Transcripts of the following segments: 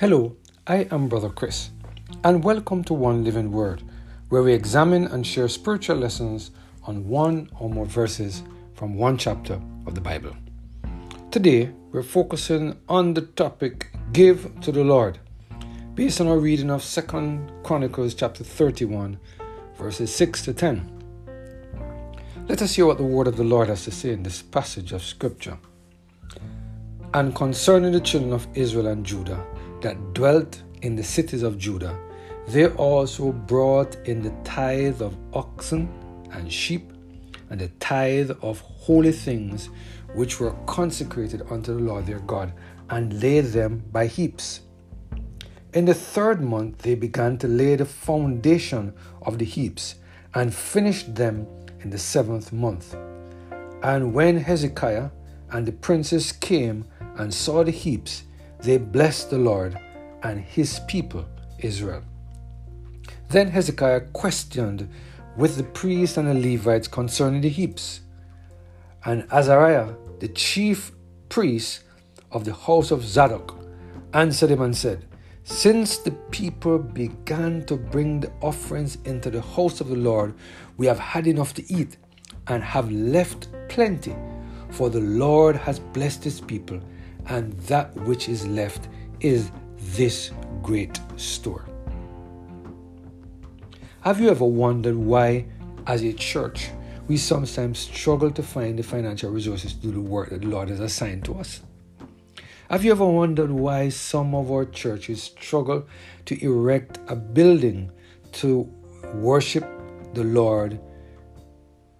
Hello, I am Brother Chris, and welcome to One Living Word, where we examine and share spiritual lessons on one or more verses from one chapter of the Bible. Today, we're focusing on the topic Give to the Lord, based on our reading of 2nd Chronicles chapter 31, verses 6 to 10. Let us hear what the word of the Lord has to say in this passage of Scripture. And concerning the children of Israel and Judah, that dwelt in the cities of Judah. They also brought in the tithe of oxen and sheep, and the tithe of holy things which were consecrated unto the Lord their God, and laid them by heaps. In the third month they began to lay the foundation of the heaps, and finished them in the seventh month. And when Hezekiah and the princes came and saw the heaps, they blessed the Lord and his people, Israel. Then Hezekiah questioned with the priests and the Levites concerning the heaps. And Azariah, the chief priest of the house of Zadok, answered him and said, Since the people began to bring the offerings into the house of the Lord, we have had enough to eat and have left plenty, for the Lord has blessed his people and that which is left is this great store. Have you ever wondered why, as a church, we sometimes struggle to find the financial resources to do the work that the Lord has assigned to us? Have you ever wondered why some of our churches struggle to erect a building to worship the Lord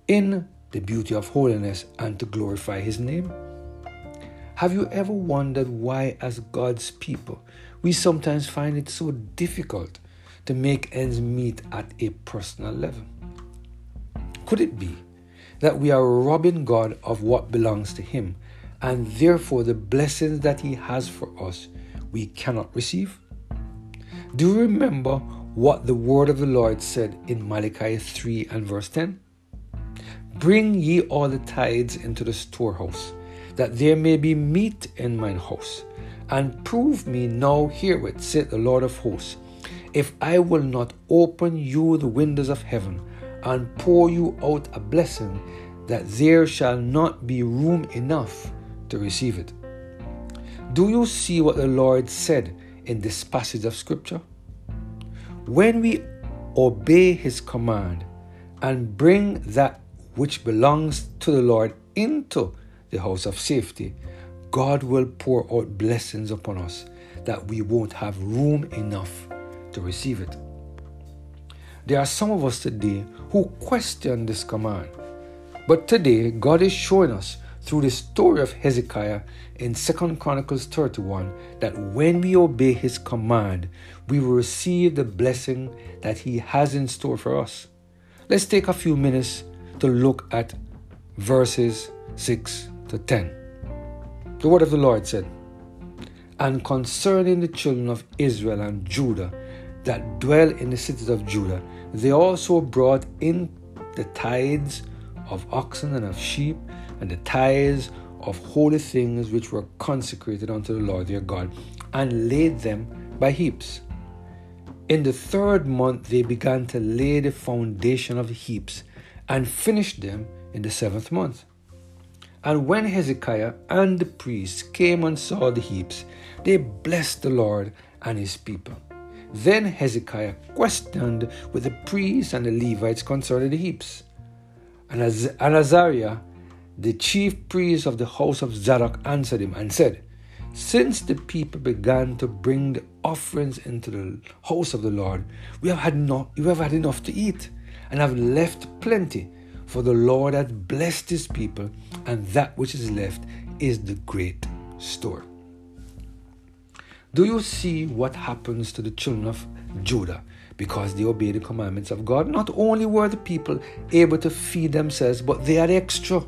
in the beauty of holiness and to glorify His name? Have you ever wondered why, as God's people, we sometimes find it so difficult to make ends meet at a personal level? Could it be that we are robbing God of what belongs to Him and therefore the blessings that He has for us we cannot receive? Do you remember what the word of the Lord said in Malachi 3 and verse 10? Bring ye all the tithes into the storehouse that there may be meat in mine house. And prove me now herewith, said the Lord of hosts, if I will not open you the windows of heaven and pour you out a blessing, that there shall not be room enough to receive it. Do you see what the Lord said in this passage of Scripture? When we obey His command and bring that which belongs to the Lord into the house of safety, God will pour out blessings upon us that we won't have room enough to receive it. There are some of us today who question this command. But today, God is showing us through the story of Hezekiah in 2 Chronicles 31 that when we obey his command, we will receive the blessing that he has in store for us. Let's take a few minutes to look at verses 6 to 10. The word of the Lord said, And concerning the children of Israel and Judah that dwell in the cities of Judah, they also brought in the tithes of oxen and of sheep, and the tithes of holy things which were consecrated unto the Lord their God, and laid them by heaps. In the third month they began to lay the foundation of the heaps, and finished them in the seventh month. And when Hezekiah and the priests came and saw the heaps, they blessed the Lord and his people. Then Hezekiah questioned with the priests and the Levites concerning the heaps. And Azariah, the chief priest of the house of Zadok, answered him and said, Since the people began to bring the offerings into the house of the Lord, we have had, no, we have had enough to eat and have left plenty for the Lord hath blessed his people, and that which is left is the great store. Do you see what happens to the children of Judah because they obeyed the commandments of God? Not only were the people able to feed themselves, but they had extra.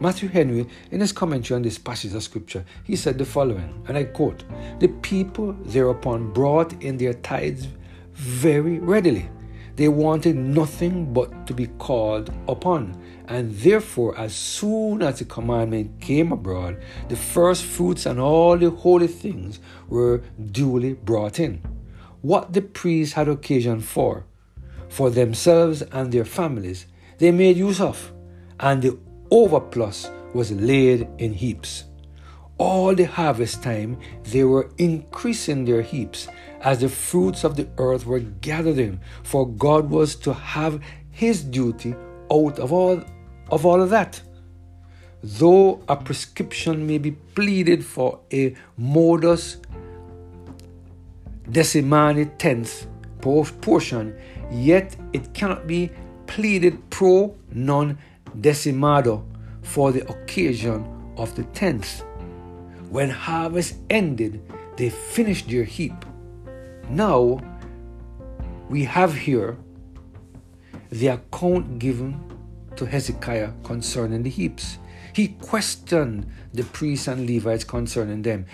Matthew Henry, in his commentary on this passage of scripture, he said the following, and I quote The people thereupon brought in their tithes very readily They wanted nothing but to be called upon. And therefore, as soon as the commandment came abroad, the first fruits and all the holy things were duly brought in. What the priests had occasion for, for themselves and their families, they made use of, and the overplus was laid in heaps. All the harvest time they were increasing their heaps as the fruits of the earth were gathered in, for God was to have his duty out of all of all of that. Though a prescription may be pleaded for a modus decimandi tenth portion, yet it cannot be pleaded pro non decimando for the occasion of the tenth. When harvest ended, they finished their heap. Now, we have here the account given to Hezekiah concerning the heaps. He questioned the priests and Levites concerning them,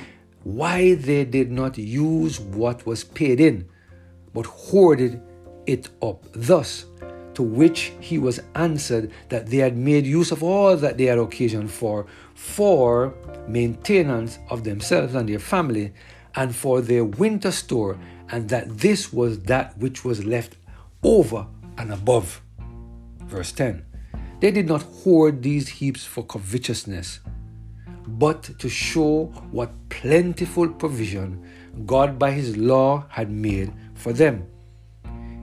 why they did not use what was paid in, but hoarded it up. Thus, to which he was answered that they had made use of all that they had occasion for, for maintenance of themselves and their family, and for their winter store, and that this was that which was left over and above. Verse 10 they did not hoard these heaps for covetousness, but to show what plentiful provision God by His law had made for them.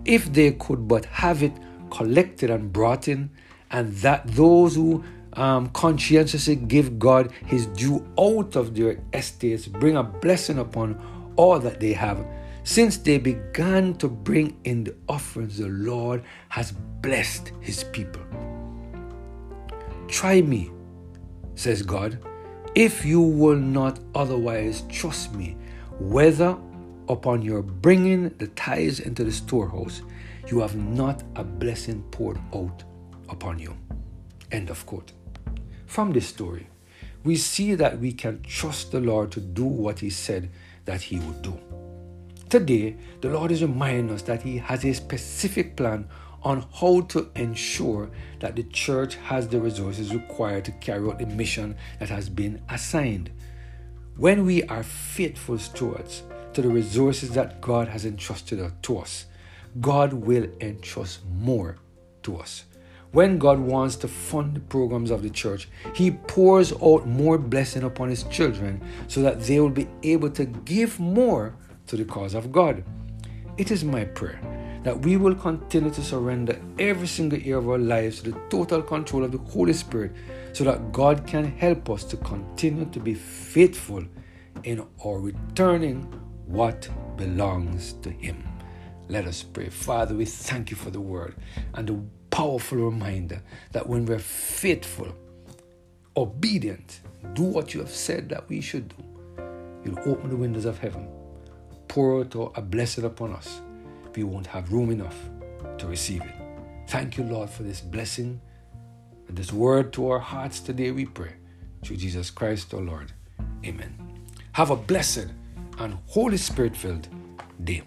If they could but have it collected and brought in, and that those who um, conscientiously give God His due out of their estates bring a blessing upon all that they have. Since they began to bring in the offerings, the Lord has blessed His people. Try me, says God, if you will not otherwise trust me, whether upon your bringing the tithes into the storehouse, you have not a blessing poured out upon you. End of quote. From this story, we see that we can trust the Lord to do what He said that He would do. Today, the Lord is reminding us that He has a specific plan on how to ensure that the church has the resources required to carry out the mission that has been assigned. When we are faithful stewards to the resources that God has entrusted to us, God will entrust more to us. When God wants to fund the programs of the church, He pours out more blessing upon His children so that they will be able to give more to the cause of God. It is my prayer that we will continue to surrender every single year of our lives to the total control of the Holy Spirit so that God can help us to continue to be faithful in our returning what belongs to Him. Let us pray. Father, we thank you for the word and the powerful reminder that when we're faithful, obedient, do what you have said that we should do, you'll open the windows of heaven, pour out a blessing upon us we won't have room enough to receive it. Thank you, Lord, for this blessing and this word to our hearts today, we pray. Through Jesus Christ, our Lord. Amen. Have a blessed and Holy Spirit filled day.